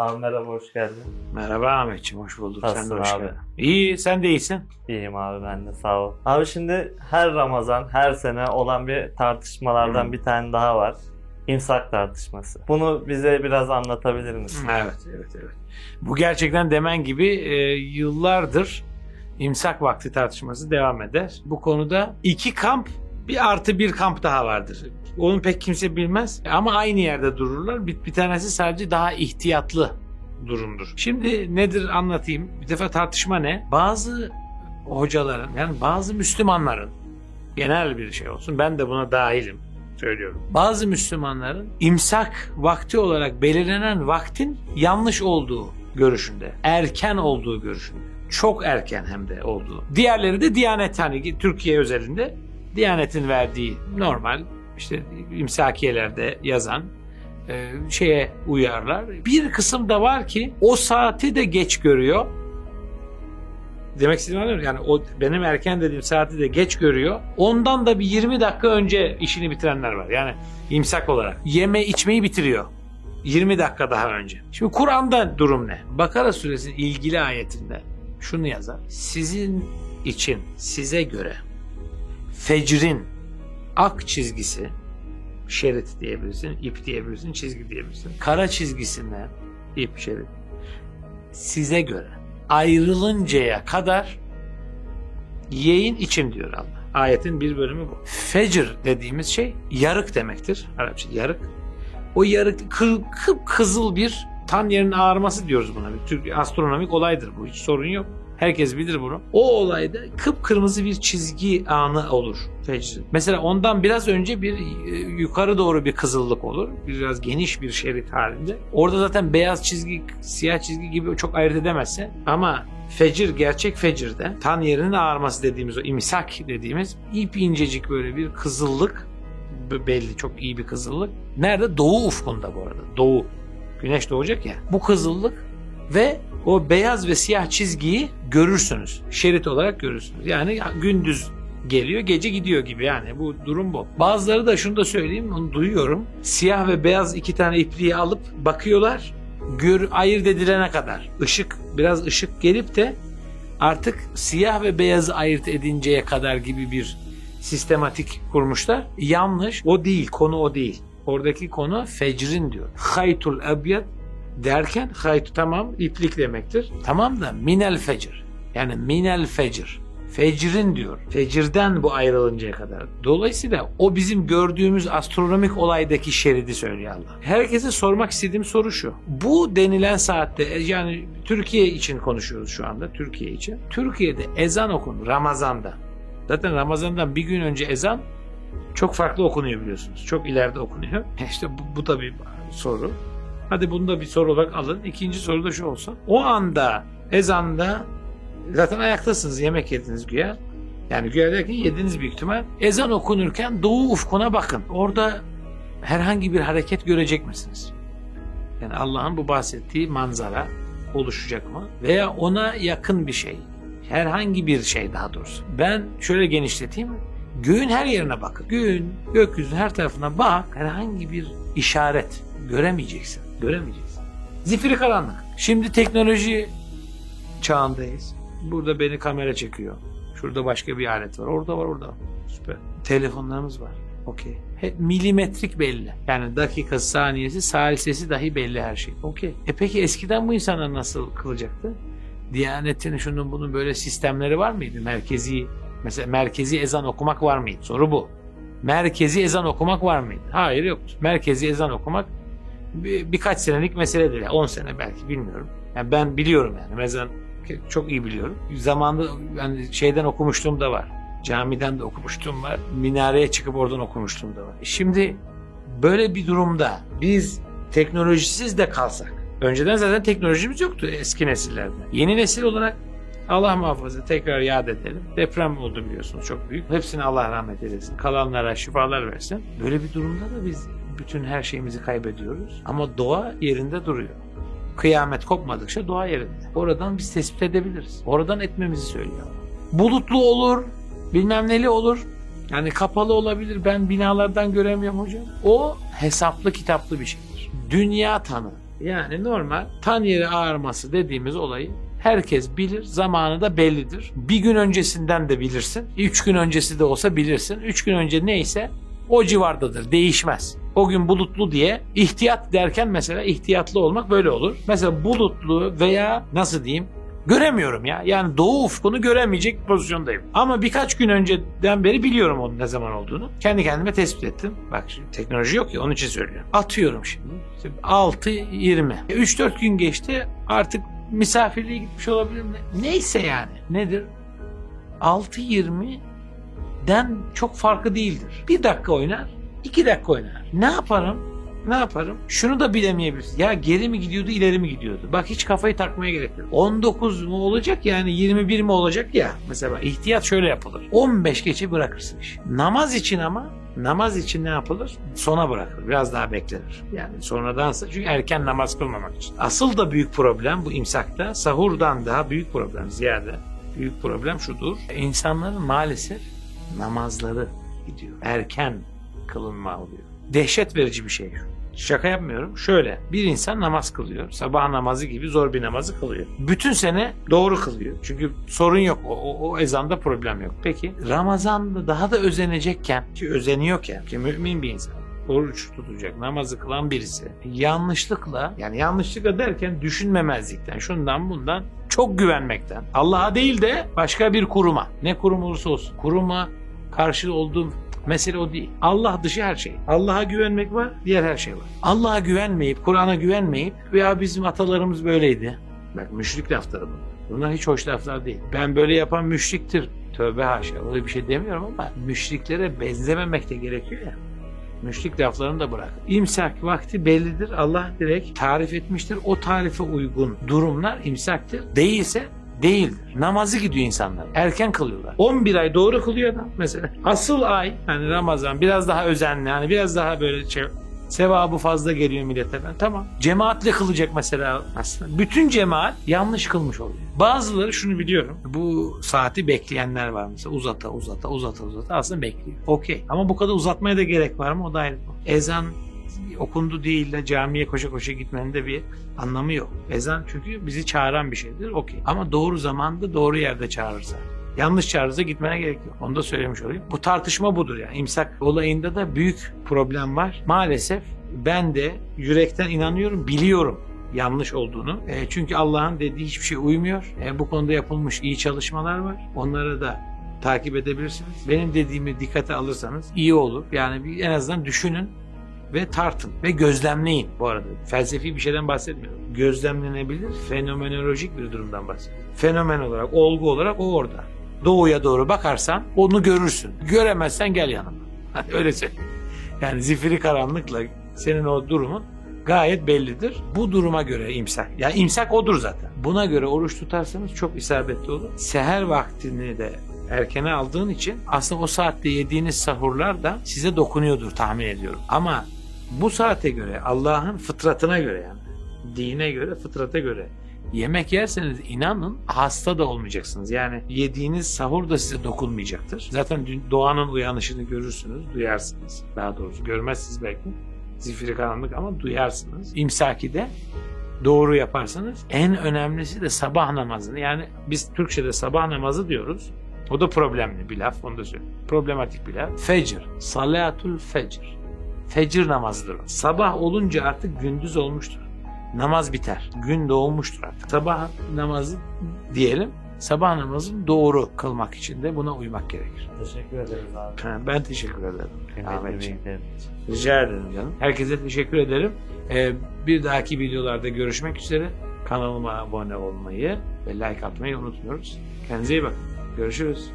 Abi merhaba hoş geldin. Merhaba Ahmetciğim, hoş bulduk. Nasılsın sen de hoş abi? geldin. İyi, sen de iyisin. İyiyim abi ben de sağ ol. Abi şimdi her Ramazan her sene olan bir tartışmalardan Hı. bir tane daha var. İmsak tartışması. Bunu bize biraz anlatabilir misin? Evet, evet, evet. Bu gerçekten demen gibi e, yıllardır imsak vakti tartışması devam eder. Bu konuda iki kamp, bir artı bir kamp daha vardır. Onu pek kimse bilmez ama aynı yerde dururlar. Bir, bir tanesi sadece daha ihtiyatlı durumdur. Şimdi nedir anlatayım. Bir defa tartışma ne? Bazı hocaların yani bazı Müslümanların genel bir şey olsun ben de buna dahilim söylüyorum. Bazı Müslümanların imsak vakti olarak belirlenen vaktin yanlış olduğu görüşünde. Erken olduğu görüşünde. Çok erken hem de olduğu. Diğerleri de Diyanet hani Türkiye özelinde Diyanet'in verdiği normal işte imsakiyelerde yazan e, şeye uyarlar. Bir kısım da var ki o saati de geç görüyor. Demek istediğim anlıyor? Yani o benim erken dediğim saati de geç görüyor. Ondan da bir 20 dakika önce işini bitirenler var. Yani imsak olarak. Yeme içmeyi bitiriyor. 20 dakika daha önce. Şimdi Kur'an'da durum ne? Bakara suresinin ilgili ayetinde şunu yazar. Sizin için size göre fecrin ak çizgisi şerit diyebilirsin, ip diyebilirsin, çizgi diyebilirsin. Kara çizgisine ip şerit size göre ayrılıncaya kadar yiyin için diyor Allah. Ayetin bir bölümü bu. Fecr dediğimiz şey yarık demektir. Arapça yarık. O yarık kı, kızıl bir tan yerinin ağarması diyoruz buna. Bir astronomik olaydır bu. Hiç sorun yok. Herkes bilir bunu. O olayda kıpkırmızı bir çizgi anı olur fecrin. Mesela ondan biraz önce bir e, yukarı doğru bir kızıllık olur. Biraz geniş bir şerit halinde. Orada zaten beyaz çizgi, siyah çizgi gibi çok ayırt edemezsin. Ama fecir, gerçek fecirde tan yerinin ağarması dediğimiz o imsak dediğimiz ip incecik böyle bir kızıllık belli çok iyi bir kızıllık. Nerede? Doğu ufkunda bu arada. Doğu. Güneş doğacak ya. Bu kızıllık ve o beyaz ve siyah çizgiyi görürsünüz. Şerit olarak görürsünüz. Yani gündüz geliyor, gece gidiyor gibi yani bu durum bu. Bazıları da şunu da söyleyeyim, onu duyuyorum. Siyah ve beyaz iki tane ipliği alıp bakıyorlar. Gör, ayırt edilene kadar. Işık, biraz ışık gelip de artık siyah ve beyazı ayırt edinceye kadar gibi bir sistematik kurmuşlar. Yanlış. O değil. Konu o değil. Oradaki konu fecrin diyor. Haytul ebyad derken hayt tamam iplik demektir. Tamam da minel fecr. Yani minel fecr. Fecrin diyor. Fecirden bu ayrılıncaya kadar. Dolayısıyla o bizim gördüğümüz astronomik olaydaki şeridi söylüyor Allah. Herkese sormak istediğim soru şu. Bu denilen saatte yani Türkiye için konuşuyoruz şu anda. Türkiye için. Türkiye'de ezan okunur Ramazan'da. Zaten Ramazan'dan bir gün önce ezan çok farklı okunuyor biliyorsunuz. Çok ileride okunuyor. İşte bu, bu da bir soru. Hadi bunu da bir soru olarak alın. İkinci soru da şu olsun. O anda ezanda zaten ayaktasınız yemek yediniz güya. Yani güya derken yediniz büyük ihtimal. Ezan okunurken doğu ufkuna bakın. Orada herhangi bir hareket görecek misiniz? Yani Allah'ın bu bahsettiği manzara oluşacak mı? Veya ona yakın bir şey. Herhangi bir şey daha doğrusu. Ben şöyle genişleteyim. Göğün her yerine bakın. Göğün, gökyüzünün her tarafına bak. Herhangi bir işaret göremeyeceksin. Göremeyeceksin. Zifiri karanlık. Şimdi teknoloji çağındayız. Burada beni kamera çekiyor. Şurada başka bir alet var. Orada var, orada. Süper. Telefonlarımız var. Okey. Milimetrik belli. Yani dakikası, saniyesi, salisesi dahi belli her şey. Okey. E peki eskiden bu insanlar nasıl kılacaktı? Diyanetin şunun bunun böyle sistemleri var mıydı? Merkezi mesela merkezi ezan okumak var mıydı? Soru bu. Merkezi ezan okumak var mıydı? Hayır yoktu. Merkezi ezan okumak bir, birkaç senelik meseledir. Yani 10 sene belki bilmiyorum. Yani ben biliyorum yani. Mezan çok iyi biliyorum. Zamanında yani şeyden okumuşluğum da var. Camiden de okumuşluğum var. Minareye çıkıp oradan okumuşluğum da var. Şimdi böyle bir durumda biz teknolojisiz de kalsak. Önceden zaten teknolojimiz yoktu eski nesillerde. Yeni nesil olarak Allah muhafaza tekrar yad edelim. Deprem oldu biliyorsunuz çok büyük. Hepsine Allah rahmet eylesin. Kalanlara şifalar versin. Böyle bir durumda da biz bütün her şeyimizi kaybediyoruz. Ama doğa yerinde duruyor. Kıyamet kopmadıkça doğa yerinde. Oradan biz tespit edebiliriz. Oradan etmemizi söylüyor. Bulutlu olur, bilmem neli olur. Yani kapalı olabilir. Ben binalardan göremiyorum hocam. O hesaplı kitaplı bir şeydir. Dünya tanı. Yani normal tan yeri ağarması dediğimiz olayı herkes bilir. Zamanı da bellidir. Bir gün öncesinden de bilirsin. Üç gün öncesi de olsa bilirsin. Üç gün önce neyse o civardadır. Değişmez. O gün bulutlu diye ihtiyat derken mesela ihtiyatlı olmak böyle olur. Mesela bulutlu veya nasıl diyeyim göremiyorum ya. Yani doğu ufkunu göremeyecek pozisyondayım. Ama birkaç gün önceden beri biliyorum onun ne zaman olduğunu. Kendi kendime tespit ettim. Bak şimdi teknoloji yok ya onun için söylüyorum. Atıyorum şimdi. İşte 6-20. 3-4 gün geçti artık misafirliğe gitmiş olabilir mi? Neyse yani. Nedir? 6-20'den çok farkı değildir. Bir dakika oynar, iki dakika oynar. Ne yaparım? Ne yaparım? Şunu da bilemeyebilirsin. Ya geri mi gidiyordu, ileri mi gidiyordu? Bak hiç kafayı takmaya gerek yok. 19 mu olacak yani 21 mi olacak ya? Mesela ihtiyat şöyle yapılır. 15 geçe bırakırsın işi. Namaz için ama namaz için ne yapılır? Sona bırakılır. Biraz daha beklenir. Yani sonradansa çünkü erken namaz kılmamak için. Asıl da büyük problem bu imsakta. Sahurdan daha büyük problem ziyade. Büyük problem şudur. İnsanların maalesef namazları gidiyor. Erken kılınma oluyor. Dehşet verici bir şey. Şaka yapmıyorum. Şöyle bir insan namaz kılıyor. Sabah namazı gibi zor bir namazı kılıyor. Bütün sene doğru kılıyor. Çünkü sorun yok. O, o, o ezanda problem yok. Peki Ramazan'da daha da özenecekken ki özeniyorken ki mümin bir insan oruç tutacak, namazı kılan birisi yanlışlıkla yani yanlışlıkla derken düşünmemezlikten, şundan bundan çok güvenmekten Allah'a değil de başka bir kuruma ne kurum olursa olsun kuruma karşı olduğum Mesele o değil. Allah dışı her şey. Allah'a güvenmek var, diğer her şey var. Allah'a güvenmeyip, Kur'an'a güvenmeyip veya bizim atalarımız böyleydi. Bak müşrik lafları bunlar. Bunlar hiç hoş laflar değil. Ben böyle yapan müşriktir. Tövbe haşa. Öyle bir şey demiyorum ama müşriklere benzememek de gerekiyor ya. Müşrik laflarını da bırak. İmsak vakti bellidir. Allah direkt tarif etmiştir. O tarife uygun durumlar imsaktır. Değilse değildir. Namazı gidiyor insanlar. Erken kılıyorlar. 11 ay doğru kılıyor adam mesela. Asıl ay yani Ramazan biraz daha özenli yani biraz daha böyle şey sevabı fazla geliyor millete. Ben, tamam. Cemaatle kılacak mesela aslında. Bütün cemaat yanlış kılmış oluyor. Bazıları şunu biliyorum. Bu saati bekleyenler var mesela. Uzata uzata uzata uzata aslında bekliyor. Okey. Ama bu kadar uzatmaya da gerek var mı? O da ayrı. Ezan okundu değil de camiye koşa koşa gitmenin de bir anlamı yok. Ezan çünkü bizi çağıran bir şeydir. Okey. Ama doğru zamanda doğru yerde çağırırsa. Yanlış çağırırsa gitmene gerek yok. Onu da söylemiş olayım. Bu tartışma budur yani. İmsak olayında da büyük problem var. Maalesef ben de yürekten inanıyorum, biliyorum yanlış olduğunu. E, çünkü Allah'ın dediği hiçbir şey uymuyor. E, bu konuda yapılmış iyi çalışmalar var. Onları da takip edebilirsiniz. Benim dediğimi dikkate alırsanız iyi olur. Yani bir en azından düşünün ve tartın ve gözlemleyin bu arada. Felsefi bir şeyden bahsetmiyorum. Gözlemlenebilir, fenomenolojik bir durumdan bahsediyorum. Fenomen olarak, olgu olarak o orada. Doğuya doğru bakarsan onu görürsün. Göremezsen gel yanıma. Öyle söyleyeyim. Yani zifiri karanlıkla senin o durumun gayet bellidir. Bu duruma göre imsak. Yani imsak odur zaten. Buna göre oruç tutarsanız çok isabetli olur. Seher vaktini de erkene aldığın için aslında o saatte yediğiniz sahurlar da size dokunuyordur tahmin ediyorum. Ama bu saate göre Allah'ın fıtratına göre yani dine göre fıtrata göre yemek yerseniz inanın hasta da olmayacaksınız. Yani yediğiniz sahur da size dokunmayacaktır. Zaten doğanın uyanışını görürsünüz, duyarsınız. Daha doğrusu görmezsiniz belki. Zifiri karanlık ama duyarsınız. İmsaki de doğru yaparsanız en önemlisi de sabah namazını. Yani biz Türkçe'de sabah namazı diyoruz. O da problemli bir laf, onu da söyleyeyim. Problematik bir laf. Fecr, salatul fecr. Fecir namazıdır. Sabah olunca artık gündüz olmuştur. Namaz biter. Gün doğmuştur artık. Sabah namazı diyelim. Sabah namazını doğru kılmak için de buna uymak gerekir. Teşekkür ederiz abi. Ben teşekkür ederim. Ahmetciğim. Rica ederim canım. Herkese teşekkür ederim. Ee, bir dahaki videolarda görüşmek üzere. Kanalıma abone olmayı ve like atmayı unutmuyoruz. Kendinize iyi bakın. Görüşürüz.